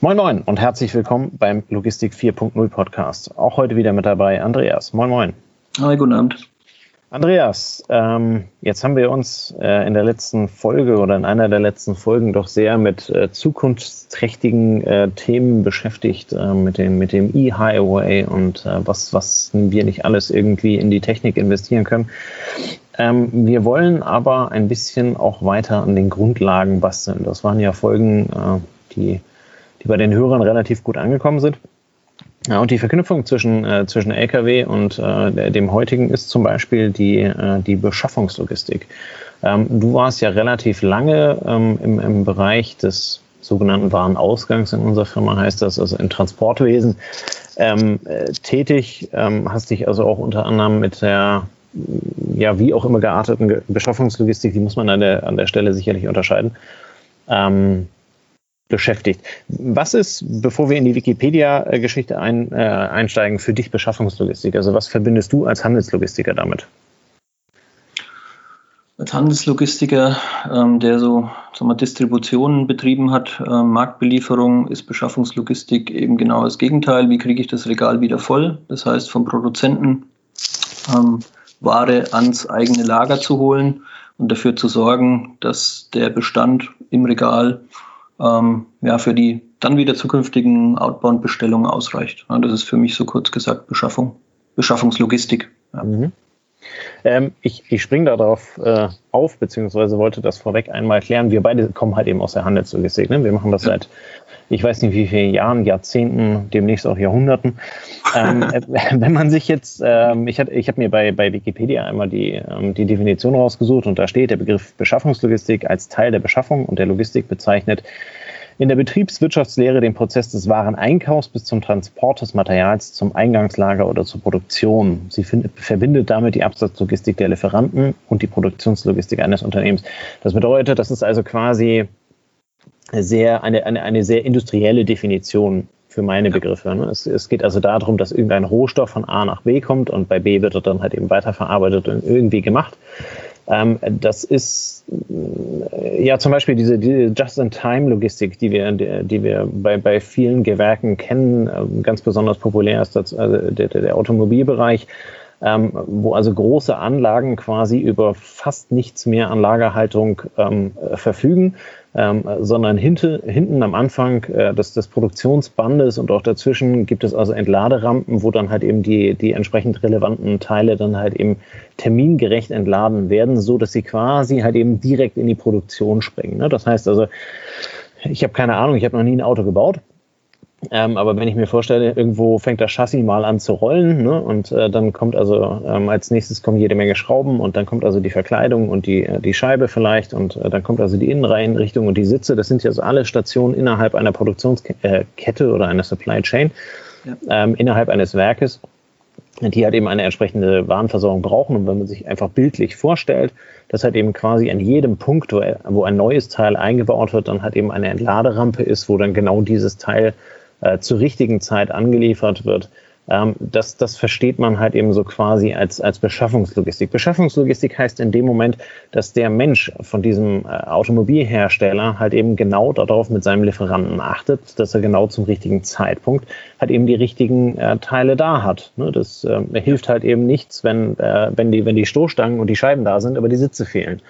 Moin Moin und herzlich willkommen beim Logistik 4.0 Podcast. Auch heute wieder mit dabei Andreas. Moin Moin. Hi, guten Abend. Andreas, ähm, jetzt haben wir uns äh, in der letzten Folge oder in einer der letzten Folgen doch sehr mit äh, zukunftsträchtigen äh, Themen beschäftigt, äh, mit dem, mit dem E-Highway und äh, was, was wir nicht alles irgendwie in die Technik investieren können. Ähm, wir wollen aber ein bisschen auch weiter an den Grundlagen basteln. Das waren ja Folgen, äh, die die bei den Hörern relativ gut angekommen sind. Ja, und die Verknüpfung zwischen, äh, zwischen Lkw und äh, dem heutigen ist zum Beispiel die, äh, die Beschaffungslogistik. Ähm, du warst ja relativ lange ähm, im, im Bereich des sogenannten Warenausgangs in unserer Firma heißt das, also im Transportwesen ähm, äh, tätig, ähm, hast dich also auch unter anderem mit der ja, wie auch immer gearteten Beschaffungslogistik, die muss man an der, an der Stelle sicherlich unterscheiden, ähm, beschäftigt. Was ist, bevor wir in die Wikipedia-Geschichte ein, äh, einsteigen, für dich Beschaffungslogistik? Also was verbindest du als Handelslogistiker damit? Als Handelslogistiker, ähm, der so Distributionen betrieben hat, äh, Marktbelieferung, ist Beschaffungslogistik eben genau das Gegenteil. Wie kriege ich das Regal wieder voll? Das heißt, vom Produzenten ähm, Ware ans eigene Lager zu holen und dafür zu sorgen, dass der Bestand im Regal ähm, ja, für die dann wieder zukünftigen Outbound-Bestellungen ausreicht. Das ist für mich so kurz gesagt Beschaffung, Beschaffungslogistik. Ja. Mhm. Ähm, ich ich springe darauf äh, auf, beziehungsweise wollte das vorweg einmal klären. Wir beide kommen halt eben aus der Handelslogistik. Ne? Wir machen das ja. seit, ich weiß nicht wie vielen Jahren, Jahrzehnten, demnächst auch Jahrhunderten. Ähm, äh, wenn man sich jetzt, ähm, ich, ich habe mir bei, bei Wikipedia einmal die, ähm, die Definition rausgesucht und da steht, der Begriff Beschaffungslogistik als Teil der Beschaffung und der Logistik bezeichnet in der Betriebswirtschaftslehre den Prozess des Wareneinkaufs bis zum Transport des Materials zum Eingangslager oder zur Produktion. Sie find, verbindet damit die Absatzlogistik der Lieferanten und die Produktionslogistik eines Unternehmens. Das bedeutet, das ist also quasi sehr, eine, eine, eine sehr industrielle Definition für meine Begriffe. Ne? Es, es, geht also darum, dass irgendein Rohstoff von A nach B kommt und bei B wird er dann halt eben weiterverarbeitet und irgendwie gemacht. Ähm, das ist äh, ja zum Beispiel diese, diese Just-in-Time-Logistik, die wir, die wir bei, bei vielen Gewerken kennen. Ähm, ganz besonders populär ist das, also der, der Automobilbereich. Ähm, wo also große Anlagen quasi über fast nichts mehr an Lagerhaltung ähm, verfügen ähm, sondern hinte, hinten am Anfang äh, des, des Produktionsbandes und auch dazwischen gibt es also Entladerampen, wo dann halt eben die, die entsprechend relevanten Teile dann halt eben termingerecht entladen werden, so dass sie quasi halt eben direkt in die Produktion springen. Ne? Das heißt also, ich habe keine Ahnung, ich habe noch nie ein Auto gebaut. Ähm, aber wenn ich mir vorstelle, irgendwo fängt das Chassis mal an zu rollen ne? und äh, dann kommt also ähm, als nächstes kommen jede Menge Schrauben und dann kommt also die Verkleidung und die, äh, die Scheibe vielleicht und äh, dann kommt also die Innenreihenrichtung und die Sitze. Das sind ja so alle Stationen innerhalb einer Produktionskette äh, oder einer Supply Chain, ja. ähm, innerhalb eines Werkes, die halt eben eine entsprechende Warenversorgung brauchen. Und wenn man sich einfach bildlich vorstellt, dass halt eben quasi an jedem Punkt, wo, wo ein neues Teil eingebaut wird, dann halt eben eine Entladerampe ist, wo dann genau dieses Teil äh, zur richtigen Zeit angeliefert wird. Ähm, das, das versteht man halt eben so quasi als, als Beschaffungslogistik. Beschaffungslogistik heißt in dem Moment, dass der Mensch von diesem äh, Automobilhersteller halt eben genau darauf mit seinem Lieferanten achtet, dass er genau zum richtigen Zeitpunkt halt eben die richtigen äh, Teile da hat. Ne? Das äh, hilft halt eben nichts, wenn, äh, wenn, die, wenn die Stoßstangen und die Scheiben da sind, aber die Sitze fehlen.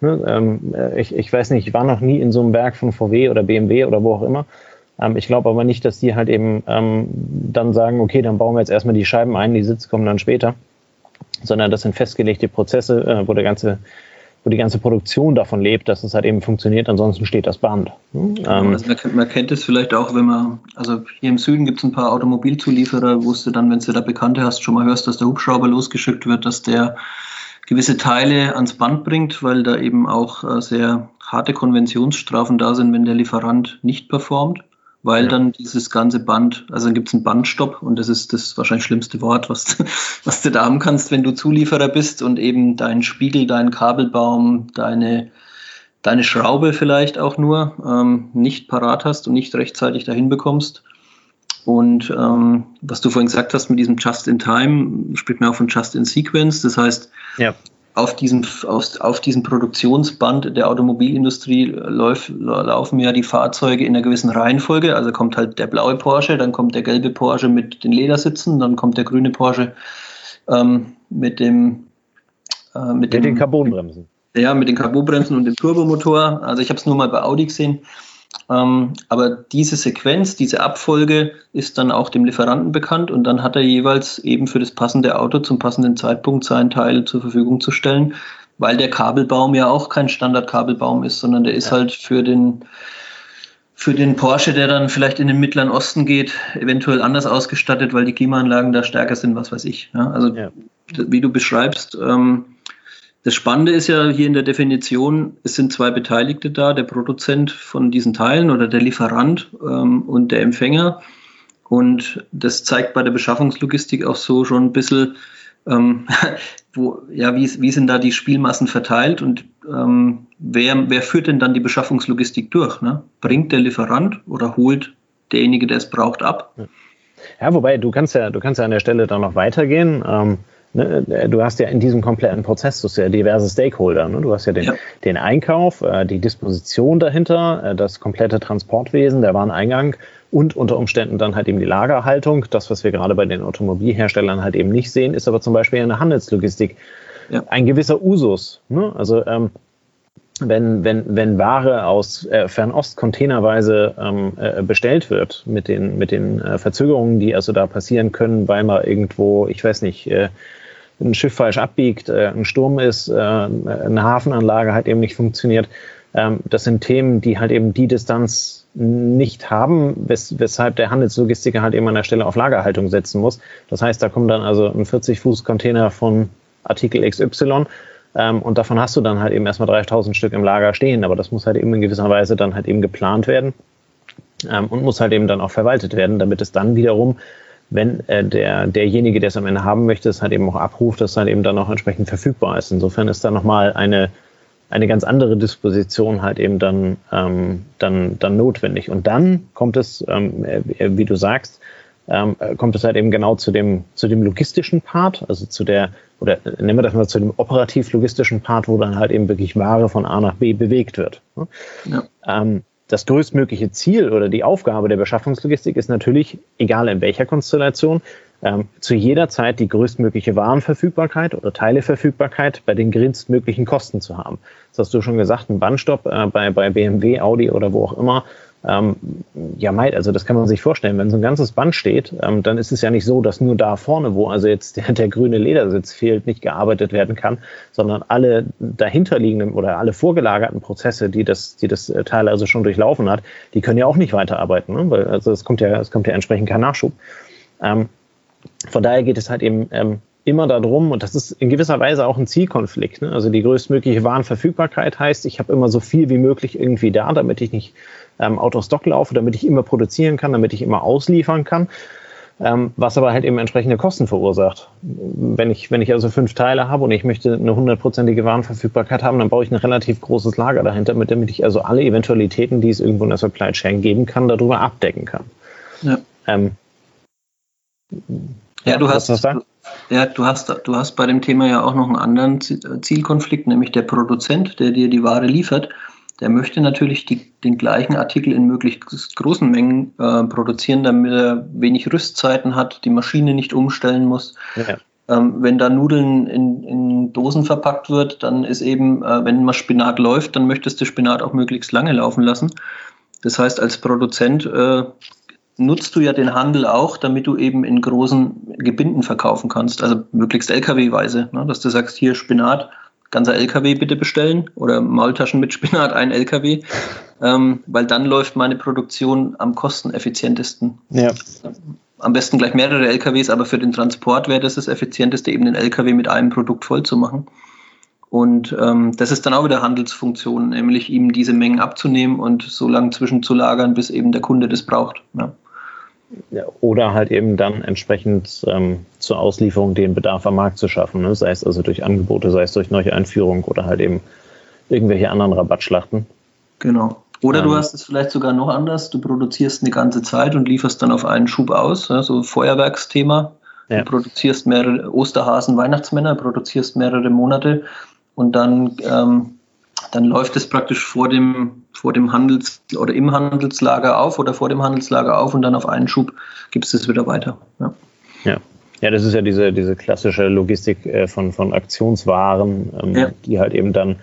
Ne? Ähm, äh, ich, ich weiß nicht, ich war noch nie in so einem Berg von VW oder BMW oder wo auch immer. Ähm, ich glaube aber nicht, dass die halt eben ähm, dann sagen, okay, dann bauen wir jetzt erstmal die Scheiben ein, die Sitze kommen dann später, sondern das sind festgelegte Prozesse, äh, wo der ganze wo die ganze Produktion davon lebt, dass es halt eben funktioniert, ansonsten steht das Band. Hm? Ähm, also man, kennt es vielleicht auch, wenn man, also hier im Süden gibt es ein paar Automobilzulieferer, wo du dann, wenn du da Bekannte hast, schon mal hörst, dass der Hubschrauber losgeschickt wird, dass der gewisse Teile ans Band bringt, weil da eben auch äh, sehr harte Konventionsstrafen da sind, wenn der Lieferant nicht performt weil ja. dann dieses ganze Band, also dann gibt es einen Bandstopp und das ist das wahrscheinlich schlimmste Wort, was, was du da haben kannst, wenn du Zulieferer bist und eben deinen Spiegel, deinen Kabelbaum, deine, deine Schraube vielleicht auch nur ähm, nicht parat hast und nicht rechtzeitig dahin bekommst. Und ähm, was du vorhin gesagt hast mit diesem Just in Time, spricht man auch von Just in Sequence. Das heißt, ja. Auf diesem, auf, auf diesem Produktionsband der Automobilindustrie läuf, laufen ja die Fahrzeuge in einer gewissen Reihenfolge. Also kommt halt der blaue Porsche, dann kommt der gelbe Porsche mit den Ledersitzen, dann kommt der grüne Porsche ähm, mit dem äh, mit, mit dem, den Carbonbremsen. Ja, mit den Carbonbremsen und dem Turbomotor. Also ich habe es nur mal bei Audi gesehen. Ähm, aber diese Sequenz, diese Abfolge ist dann auch dem Lieferanten bekannt und dann hat er jeweils eben für das passende Auto zum passenden Zeitpunkt seinen Teil zur Verfügung zu stellen, weil der Kabelbaum ja auch kein Standardkabelbaum ist, sondern der ist ja. halt für den für den Porsche, der dann vielleicht in den Mittleren Osten geht, eventuell anders ausgestattet, weil die Klimaanlagen da stärker sind, was weiß ich. Ja, also ja. wie du beschreibst, ähm, das Spannende ist ja hier in der Definition, es sind zwei Beteiligte da, der Produzent von diesen Teilen oder der Lieferant ähm, und der Empfänger. Und das zeigt bei der Beschaffungslogistik auch so schon ein bisschen, ähm, wo, ja, wie, wie sind da die Spielmassen verteilt und ähm, wer, wer führt denn dann die Beschaffungslogistik durch? Ne? Bringt der Lieferant oder holt derjenige, der es braucht, ab? Ja, wobei du kannst ja, du kannst ja an der Stelle dann noch weitergehen. Ähm, Ne, äh, du hast ja in diesem kompletten Prozess, du hast ja diverse Stakeholder. Ne? Du hast ja den, ja. den Einkauf, äh, die Disposition dahinter, äh, das komplette Transportwesen, der Wareneingang und unter Umständen dann halt eben die Lagerhaltung. Das, was wir gerade bei den Automobilherstellern halt eben nicht sehen, ist aber zum Beispiel in der Handelslogistik ja. ein gewisser Usus. Ne? Also ähm, wenn, wenn, wenn Ware aus äh, Fernost containerweise ähm, äh, bestellt wird, mit den, mit den äh, Verzögerungen, die also da passieren können, weil man irgendwo, ich weiß nicht, äh, ein Schiff falsch abbiegt, äh, ein Sturm ist, äh, eine Hafenanlage halt eben nicht funktioniert. Ähm, das sind Themen, die halt eben die Distanz nicht haben, wes weshalb der Handelslogistiker halt eben an der Stelle auf Lagerhaltung setzen muss. Das heißt, da kommt dann also ein 40-Fuß-Container von Artikel XY ähm, und davon hast du dann halt eben erstmal 3000 Stück im Lager stehen, aber das muss halt eben in gewisser Weise dann halt eben geplant werden ähm, und muss halt eben dann auch verwaltet werden, damit es dann wiederum wenn äh, der, derjenige, der es am Ende haben möchte, es halt eben auch abruft, dass es halt eben dann auch entsprechend verfügbar ist. Insofern ist da nochmal eine, eine ganz andere Disposition halt eben dann, ähm, dann, dann notwendig. Und dann kommt es, ähm, äh, wie du sagst, ähm, kommt es halt eben genau zu dem, zu dem logistischen Part, also zu der, oder nennen wir das mal zu dem operativ-logistischen Part, wo dann halt eben wirklich Ware von A nach B bewegt wird. Ja. Ähm, das größtmögliche Ziel oder die Aufgabe der Beschaffungslogistik ist natürlich, egal in welcher Konstellation, ähm, zu jeder Zeit die größtmögliche Warenverfügbarkeit oder Teileverfügbarkeit bei den geringstmöglichen Kosten zu haben. Das hast du schon gesagt, ein Bandstopp äh, bei, bei BMW, Audi oder wo auch immer ähm, ja, meid, also das kann man sich vorstellen. Wenn so ein ganzes Band steht, ähm, dann ist es ja nicht so, dass nur da vorne, wo also jetzt der, der grüne Ledersitz fehlt, nicht gearbeitet werden kann, sondern alle dahinterliegenden oder alle vorgelagerten Prozesse, die das, die das äh, Teil also schon durchlaufen hat, die können ja auch nicht weiterarbeiten, ne? weil also es kommt ja, es kommt ja entsprechend kein Nachschub. Ähm, von daher geht es halt eben ähm, immer darum, und das ist in gewisser Weise auch ein Zielkonflikt. Ne? Also die größtmögliche Warenverfügbarkeit heißt, ich habe immer so viel wie möglich irgendwie da, damit ich nicht ähm, out of stock laufe, damit ich immer produzieren kann, damit ich immer ausliefern kann. Ähm, was aber halt eben entsprechende Kosten verursacht. Wenn ich, wenn ich also fünf Teile habe und ich möchte eine hundertprozentige Warenverfügbarkeit haben, dann baue ich ein relativ großes Lager dahinter, mit damit ich also alle Eventualitäten, die es irgendwo in der Supply Chain geben kann, darüber abdecken kann. Ja. Ähm, ja, du hast, ja, du hast, du hast bei dem Thema ja auch noch einen anderen Zielkonflikt, nämlich der Produzent, der dir die Ware liefert der möchte natürlich die, den gleichen Artikel in möglichst großen Mengen äh, produzieren, damit er wenig Rüstzeiten hat, die Maschine nicht umstellen muss. Ja. Ähm, wenn da Nudeln in, in, Dosen verpackt wird, dann ist eben, äh, wenn mal Spinat läuft, dann möchtest du Spinat auch möglichst lange laufen lassen. Das heißt, als Produzent äh, nutzt du ja den Handel auch, damit du eben in großen Gebinden verkaufen kannst, also möglichst LKW-weise, ne? dass du sagst, hier Spinat, ganzer LKW bitte bestellen oder Maultaschen mit Spinat, ein LKW, ähm, weil dann läuft meine Produktion am kosteneffizientesten. Ja. Am besten gleich mehrere LKWs, aber für den Transport wäre das das effizienteste, eben den LKW mit einem Produkt voll zu machen. Und ähm, das ist dann auch wieder Handelsfunktion, nämlich ihm diese Mengen abzunehmen und so lange zwischenzulagern, bis eben der Kunde das braucht. Ja oder halt eben dann entsprechend ähm, zur Auslieferung den Bedarf am Markt zu schaffen, ne? sei es also durch Angebote, sei es durch neue Einführung oder halt eben irgendwelche anderen Rabattschlachten. Genau. Oder ähm, du hast es vielleicht sogar noch anders, du produzierst eine ganze Zeit und lieferst dann auf einen Schub aus, ja, so Feuerwerksthema. Ja. Du produzierst mehrere Osterhasen, Weihnachtsmänner, produzierst mehrere Monate und dann, ähm, dann läuft es praktisch vor dem, vor dem Handels- oder im Handelslager auf oder vor dem Handelslager auf und dann auf einen Schub gibst du es wieder weiter. Ja. ja. Ja, das ist ja diese, diese klassische Logistik äh, von, von Aktionswaren, ähm, ja. die halt eben dann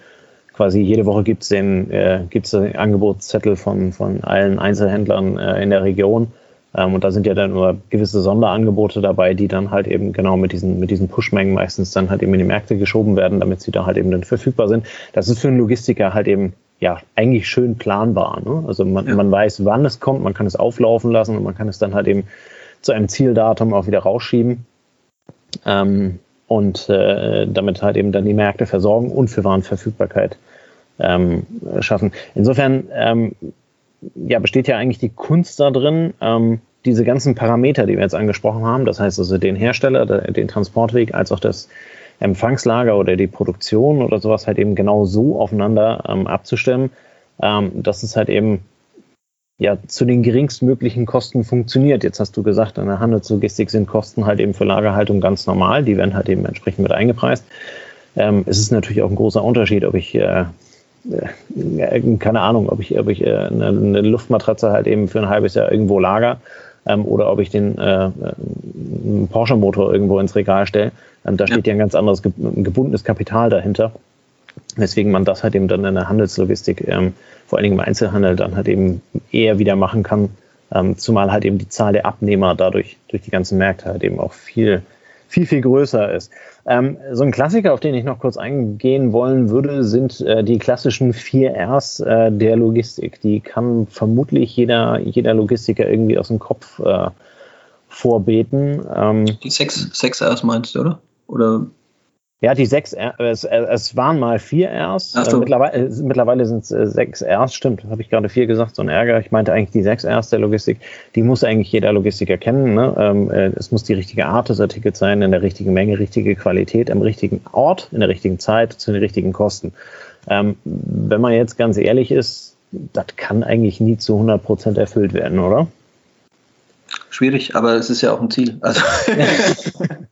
quasi jede Woche gibt es den, äh, gibt's den Angebotszettel von, von allen Einzelhändlern äh, in der Region. Ähm, und da sind ja dann nur gewisse Sonderangebote dabei, die dann halt eben genau mit diesen, mit diesen Pushmengen meistens dann halt eben in die Märkte geschoben werden, damit sie da halt eben dann verfügbar sind. Das ist für einen Logistiker halt eben ja eigentlich schön planbar. Ne? Also man, ja. man weiß, wann es kommt, man kann es auflaufen lassen und man kann es dann halt eben zu einem Zieldatum auch wieder rausschieben. Ähm, und äh, damit halt eben dann die Märkte versorgen und für Warenverfügbarkeit ähm, schaffen. Insofern ähm, ja, besteht ja eigentlich die Kunst da drin, ähm, diese ganzen Parameter, die wir jetzt angesprochen haben, das heißt also den Hersteller, den Transportweg, als auch das Empfangslager oder die Produktion oder sowas halt eben genau so aufeinander ähm, abzustimmen, ähm, dass es halt eben ja zu den geringstmöglichen Kosten funktioniert. Jetzt hast du gesagt, in der Handelslogistik sind Kosten halt eben für Lagerhaltung ganz normal, die werden halt eben entsprechend mit eingepreist. Ähm, es ist natürlich auch ein großer Unterschied, ob ich äh, keine Ahnung, ob ich, ob ich äh, eine, eine, Luftmatratze halt eben für ein halbes Jahr irgendwo lager ähm, oder ob ich den äh, Porsche-Motor irgendwo ins Regal stelle. Ähm, da steht ja. ja ein ganz anderes gebundenes Kapital dahinter. Weswegen man das halt eben dann in der Handelslogistik, ähm, vor allen Dingen im Einzelhandel, dann halt eben eher wieder machen kann. Ähm, zumal halt eben die Zahl der Abnehmer dadurch durch die ganzen Märkte halt eben auch viel, viel, viel größer ist. Ähm, so ein Klassiker, auf den ich noch kurz eingehen wollen würde, sind äh, die klassischen vier Rs äh, der Logistik. Die kann vermutlich jeder, jeder Logistiker irgendwie aus dem Kopf äh, vorbeten. Ähm, die sechs, sechs Rs meinst du, oder? Oder ja, die sechs, R, es, es waren mal vier Rs. So. Äh, mittlerweile, äh, mittlerweile sind es äh, sechs Rs. Stimmt, habe ich gerade vier gesagt, so ein Ärger. Ich meinte eigentlich die sechs Rs der Logistik. Die muss eigentlich jeder Logistiker kennen. Ne? Ähm, es muss die richtige Art des Artikels sein, in der richtigen Menge, richtige Qualität, am richtigen Ort, in der richtigen Zeit, zu den richtigen Kosten. Ähm, wenn man jetzt ganz ehrlich ist, das kann eigentlich nie zu 100 Prozent erfüllt werden, oder? Schwierig, aber es ist ja auch ein Ziel. Also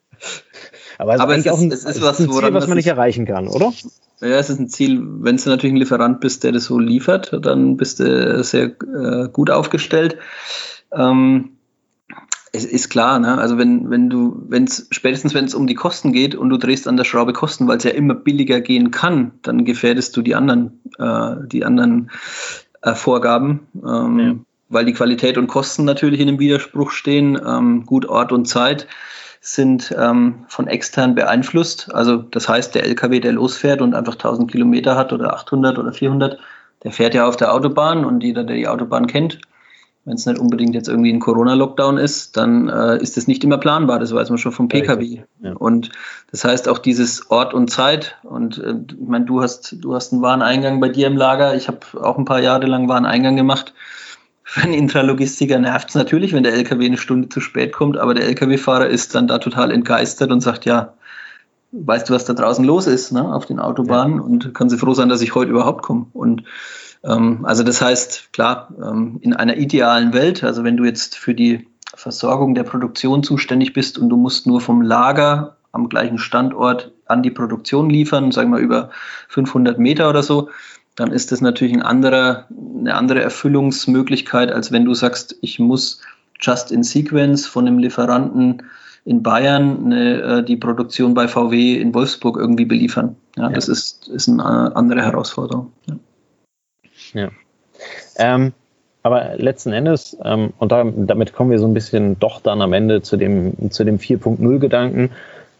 Aber es Aber ist, es auch ein, es ist was, ein Ziel, was man nicht erreichen kann, oder? Ja, es ist ein Ziel, wenn du natürlich ein Lieferant bist, der das so liefert, dann bist du sehr äh, gut aufgestellt. Ähm, es ist klar, ne? also wenn, wenn du, wenn es, spätestens wenn es um die Kosten geht und du drehst an der Schraube Kosten, weil es ja immer billiger gehen kann, dann gefährdest du die anderen, äh, die anderen äh, Vorgaben, ähm, ja. weil die Qualität und Kosten natürlich in einem Widerspruch stehen, ähm, gut Ort und Zeit sind ähm, von extern beeinflusst. Also das heißt, der LKW, der losfährt und einfach 1000 Kilometer hat oder 800 oder 400, der fährt ja auf der Autobahn und jeder, der die Autobahn kennt, wenn es nicht unbedingt jetzt irgendwie ein Corona-Lockdown ist, dann äh, ist das nicht immer planbar. Das weiß man schon vom PKW. Ja. Und das heißt auch dieses Ort und Zeit. Und äh, ich meine, du hast, du hast einen Wareneingang bei dir im Lager. Ich habe auch ein paar Jahre lang Wareneingang gemacht. Für einen Intralogistiker nervt es natürlich, wenn der LKW eine Stunde zu spät kommt, aber der LKW-Fahrer ist dann da total entgeistert und sagt, ja, weißt du, was da draußen los ist, ne, auf den Autobahnen ja. und kann sie froh sein, dass ich heute überhaupt komme. Und ähm, also das heißt, klar, ähm, in einer idealen Welt, also wenn du jetzt für die Versorgung der Produktion zuständig bist und du musst nur vom Lager am gleichen Standort an die Produktion liefern, sagen wir über 500 Meter oder so, dann ist das natürlich ein anderer, eine andere Erfüllungsmöglichkeit, als wenn du sagst, ich muss just in sequence von einem Lieferanten in Bayern eine, äh, die Produktion bei VW in Wolfsburg irgendwie beliefern. Ja, ja. Das ist, ist eine andere Herausforderung. Ja. ja. Ähm, aber letzten Endes, ähm, und da, damit kommen wir so ein bisschen doch dann am Ende zu dem, zu dem 4.0-Gedanken.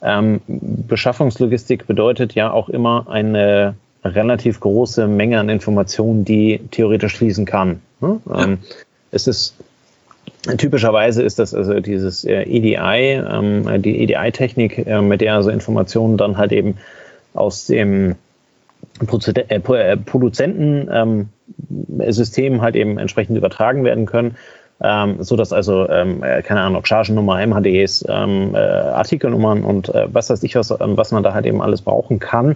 Ähm, Beschaffungslogistik bedeutet ja auch immer eine relativ große Menge an Informationen, die theoretisch fließen kann. Ne? Ja. Ähm, es ist typischerweise ist das also dieses äh, EDI, ähm, die EDI-Technik, äh, mit der also Informationen dann halt eben aus dem äh, äh, Produzentensystem halt eben entsprechend übertragen werden können. Ähm, so dass also, ähm, äh, keine Ahnung, Chargennummer, MHDs, ähm, äh, Artikelnummern und äh, was weiß ich, was, was man da halt eben alles brauchen kann,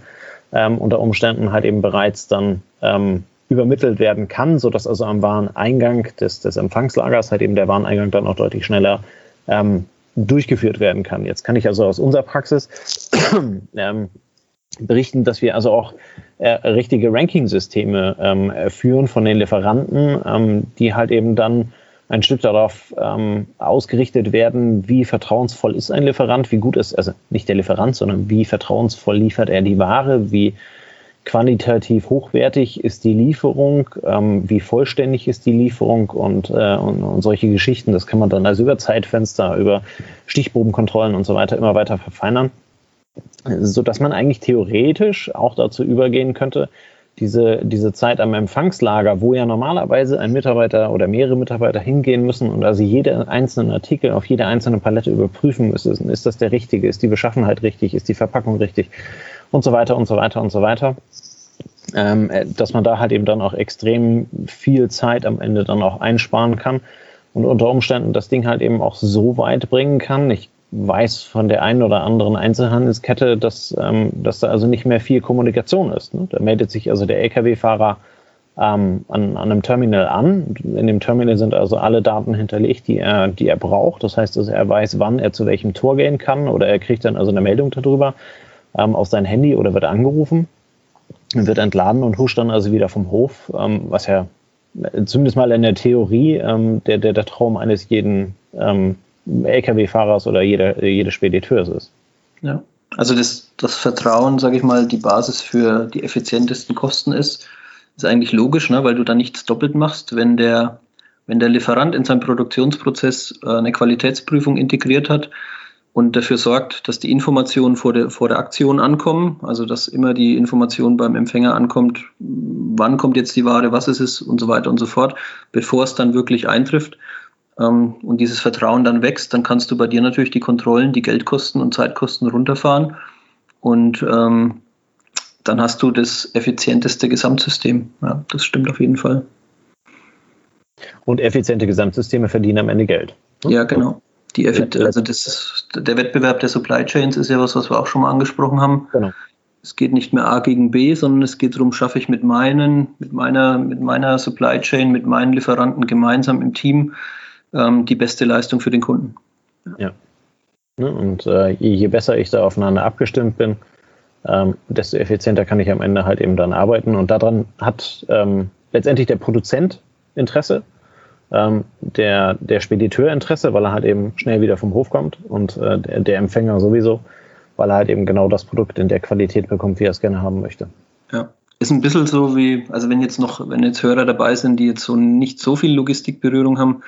ähm, unter Umständen halt eben bereits dann ähm, übermittelt werden kann, sodass also am Wareneingang des, des Empfangslagers halt eben der Wareneingang dann auch deutlich schneller ähm, durchgeführt werden kann. Jetzt kann ich also aus unserer Praxis ähm, berichten, dass wir also auch äh, richtige Ranking-Systeme ähm, führen von den Lieferanten, ähm, die halt eben dann ein Stück darauf ähm, ausgerichtet werden, wie vertrauensvoll ist ein Lieferant, wie gut ist, also nicht der Lieferant, sondern wie vertrauensvoll liefert er die Ware, wie qualitativ hochwertig ist die Lieferung, ähm, wie vollständig ist die Lieferung und, äh, und, und, solche Geschichten. Das kann man dann also über Zeitfenster, über Stichprobenkontrollen und so weiter immer weiter verfeinern, so dass man eigentlich theoretisch auch dazu übergehen könnte, diese, diese Zeit am Empfangslager, wo ja normalerweise ein Mitarbeiter oder mehrere Mitarbeiter hingehen müssen und also jede einzelne Artikel auf jede einzelne Palette überprüfen müssen, ist das der richtige, ist die Beschaffenheit richtig, ist die Verpackung richtig und so weiter und so weiter und so weiter. Ähm, äh, dass man da halt eben dann auch extrem viel Zeit am Ende dann auch einsparen kann und unter Umständen das Ding halt eben auch so weit bringen kann. Ich weiß von der einen oder anderen Einzelhandelskette, dass, ähm, dass da also nicht mehr viel Kommunikation ist. Ne? Da meldet sich also der Lkw-Fahrer ähm, an, an einem Terminal an. In dem Terminal sind also alle Daten hinterlegt, die er, die er braucht. Das heißt also, er weiß, wann er zu welchem Tor gehen kann oder er kriegt dann also eine Meldung darüber ähm, auf sein Handy oder wird angerufen, wird entladen und huscht dann also wieder vom Hof, ähm, was ja zumindest mal in der Theorie ähm, der, der, der Traum eines jeden ähm, Lkw-Fahrers oder jeder, jedes Spediteurs ist. Ja, also das, das Vertrauen, sage ich mal, die Basis für die effizientesten Kosten ist, ist eigentlich logisch, ne, weil du da nichts doppelt machst, wenn der, wenn der Lieferant in seinem Produktionsprozess äh, eine Qualitätsprüfung integriert hat und dafür sorgt, dass die Informationen vor der, vor der Aktion ankommen, also dass immer die Information beim Empfänger ankommt, wann kommt jetzt die Ware, was ist es und so weiter und so fort, bevor es dann wirklich eintrifft ähm, und dieses Vertrauen dann wächst, dann kannst du bei dir natürlich die Kontrollen, die Geldkosten und Zeitkosten runterfahren und ähm, dann hast du das effizienteste Gesamtsystem. Ja, das stimmt auf jeden Fall. Und effiziente Gesamtsysteme verdienen am Ende Geld. Hm? Ja, genau. Die also das der Wettbewerb der Supply Chains ist ja was, was wir auch schon mal angesprochen haben. Genau. Es geht nicht mehr A gegen B, sondern es geht darum, schaffe ich mit meinen, mit meiner, mit meiner Supply Chain, mit meinen Lieferanten gemeinsam im Team ähm, die beste Leistung für den Kunden. Ja. Ne, und äh, je besser ich da aufeinander abgestimmt bin, ähm, desto effizienter kann ich am Ende halt eben dann arbeiten. Und daran hat ähm, letztendlich der Produzent Interesse, ähm, der, der Spediteur Interesse, weil er halt eben schnell wieder vom Hof kommt und äh, der, der Empfänger sowieso, weil er halt eben genau das Produkt in der Qualität bekommt, wie er es gerne haben möchte. Ja. Ist ein bisschen so wie, also wenn jetzt noch, wenn jetzt Hörer dabei sind, die jetzt so nicht so viel Logistikberührung haben,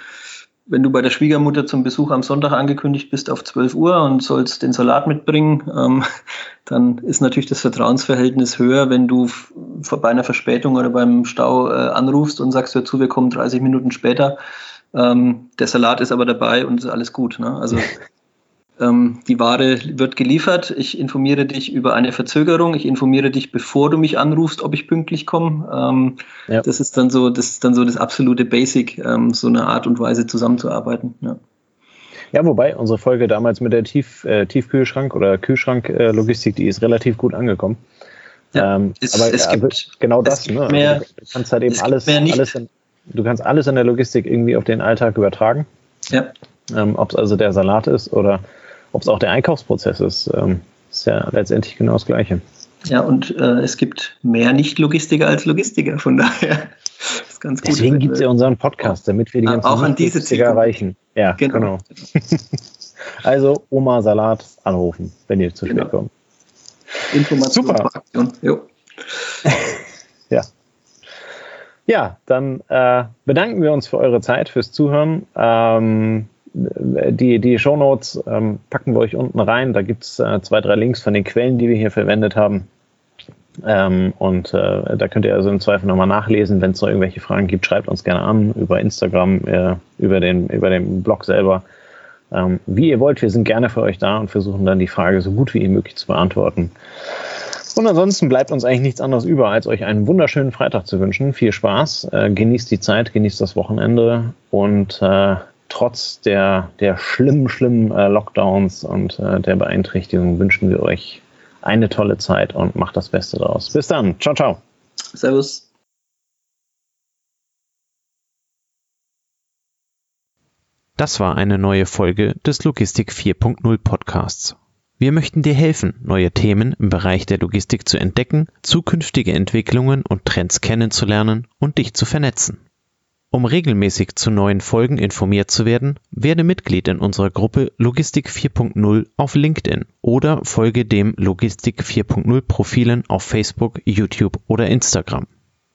wenn du bei der Schwiegermutter zum Besuch am Sonntag angekündigt bist auf 12 Uhr und sollst den Salat mitbringen, ähm, dann ist natürlich das Vertrauensverhältnis höher, wenn du bei einer Verspätung oder beim Stau äh, anrufst und sagst, hör zu, wir kommen 30 Minuten später. Ähm, der Salat ist aber dabei und alles gut. Ne? Also ähm, die Ware wird geliefert. Ich informiere dich über eine Verzögerung. Ich informiere dich, bevor du mich anrufst, ob ich pünktlich komme. Ähm, ja. Das ist dann so, das ist dann so das absolute Basic, ähm, so eine Art und Weise zusammenzuarbeiten. Ja. Ja, wobei unsere Folge damals mit der Tief, äh, Tiefkühlschrank oder Kühlschranklogistik, äh, die ist relativ gut angekommen. Ja, ähm, es, aber es gibt, genau das. Ne? Mehr, also du kannst halt eben alles, alles in, du kannst alles in der Logistik irgendwie auf den Alltag übertragen. Ja. Ähm, Ob es also der Salat ist oder ob es auch der Einkaufsprozess ist, ähm, ist ja letztendlich genau das Gleiche. Ja, und äh, es gibt mehr Nicht-Logistiker als Logistiker, von daher ist ganz gut. Deswegen gibt es ja unseren Podcast, damit wir die ganzen auch an diese Ziele erreichen. Ja, genau. genau. also Oma Salat anrufen, wenn ihr zu spät genau. kommt. Information Super. Aktion. Jo. ja. Ja, dann äh, bedanken wir uns für eure Zeit, fürs Zuhören. Ähm, die, die Shownotes ähm, packen wir euch unten rein. Da gibt es äh, zwei, drei Links von den Quellen, die wir hier verwendet haben. Ähm, und äh, da könnt ihr also im Zweifel nochmal nachlesen. Wenn es noch irgendwelche Fragen gibt, schreibt uns gerne an über Instagram, äh, über, den, über den Blog selber. Ähm, wie ihr wollt, wir sind gerne für euch da und versuchen dann die Frage so gut wie möglich zu beantworten. Und ansonsten bleibt uns eigentlich nichts anderes über, als euch einen wunderschönen Freitag zu wünschen. Viel Spaß, äh, genießt die Zeit, genießt das Wochenende und äh, trotz der, der schlimmen, schlimmen äh, Lockdowns und äh, der Beeinträchtigung wünschen wir euch eine tolle Zeit und macht das Beste daraus. Bis dann. Ciao, ciao. Servus. Das war eine neue Folge des Logistik 4.0 Podcasts. Wir möchten dir helfen, neue Themen im Bereich der Logistik zu entdecken, zukünftige Entwicklungen und Trends kennenzulernen und dich zu vernetzen. Um regelmäßig zu neuen Folgen informiert zu werden, werde Mitglied in unserer Gruppe Logistik 4.0 auf LinkedIn oder folge dem Logistik 4.0 Profilen auf Facebook, YouTube oder Instagram.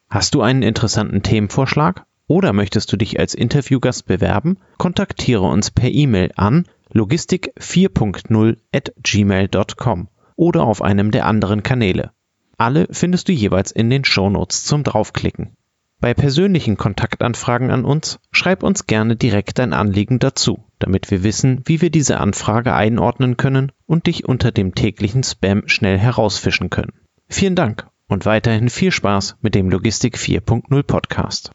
Hast du einen interessanten Themenvorschlag oder möchtest du dich als Interviewgast bewerben? Kontaktiere uns per E-Mail an logistik 4.0 at gmail.com oder auf einem der anderen Kanäle. Alle findest du jeweils in den Shownotes zum Draufklicken. Bei persönlichen Kontaktanfragen an uns schreib uns gerne direkt dein Anliegen dazu, damit wir wissen, wie wir diese Anfrage einordnen können und dich unter dem täglichen Spam schnell herausfischen können. Vielen Dank und weiterhin viel Spaß mit dem Logistik 4.0 Podcast.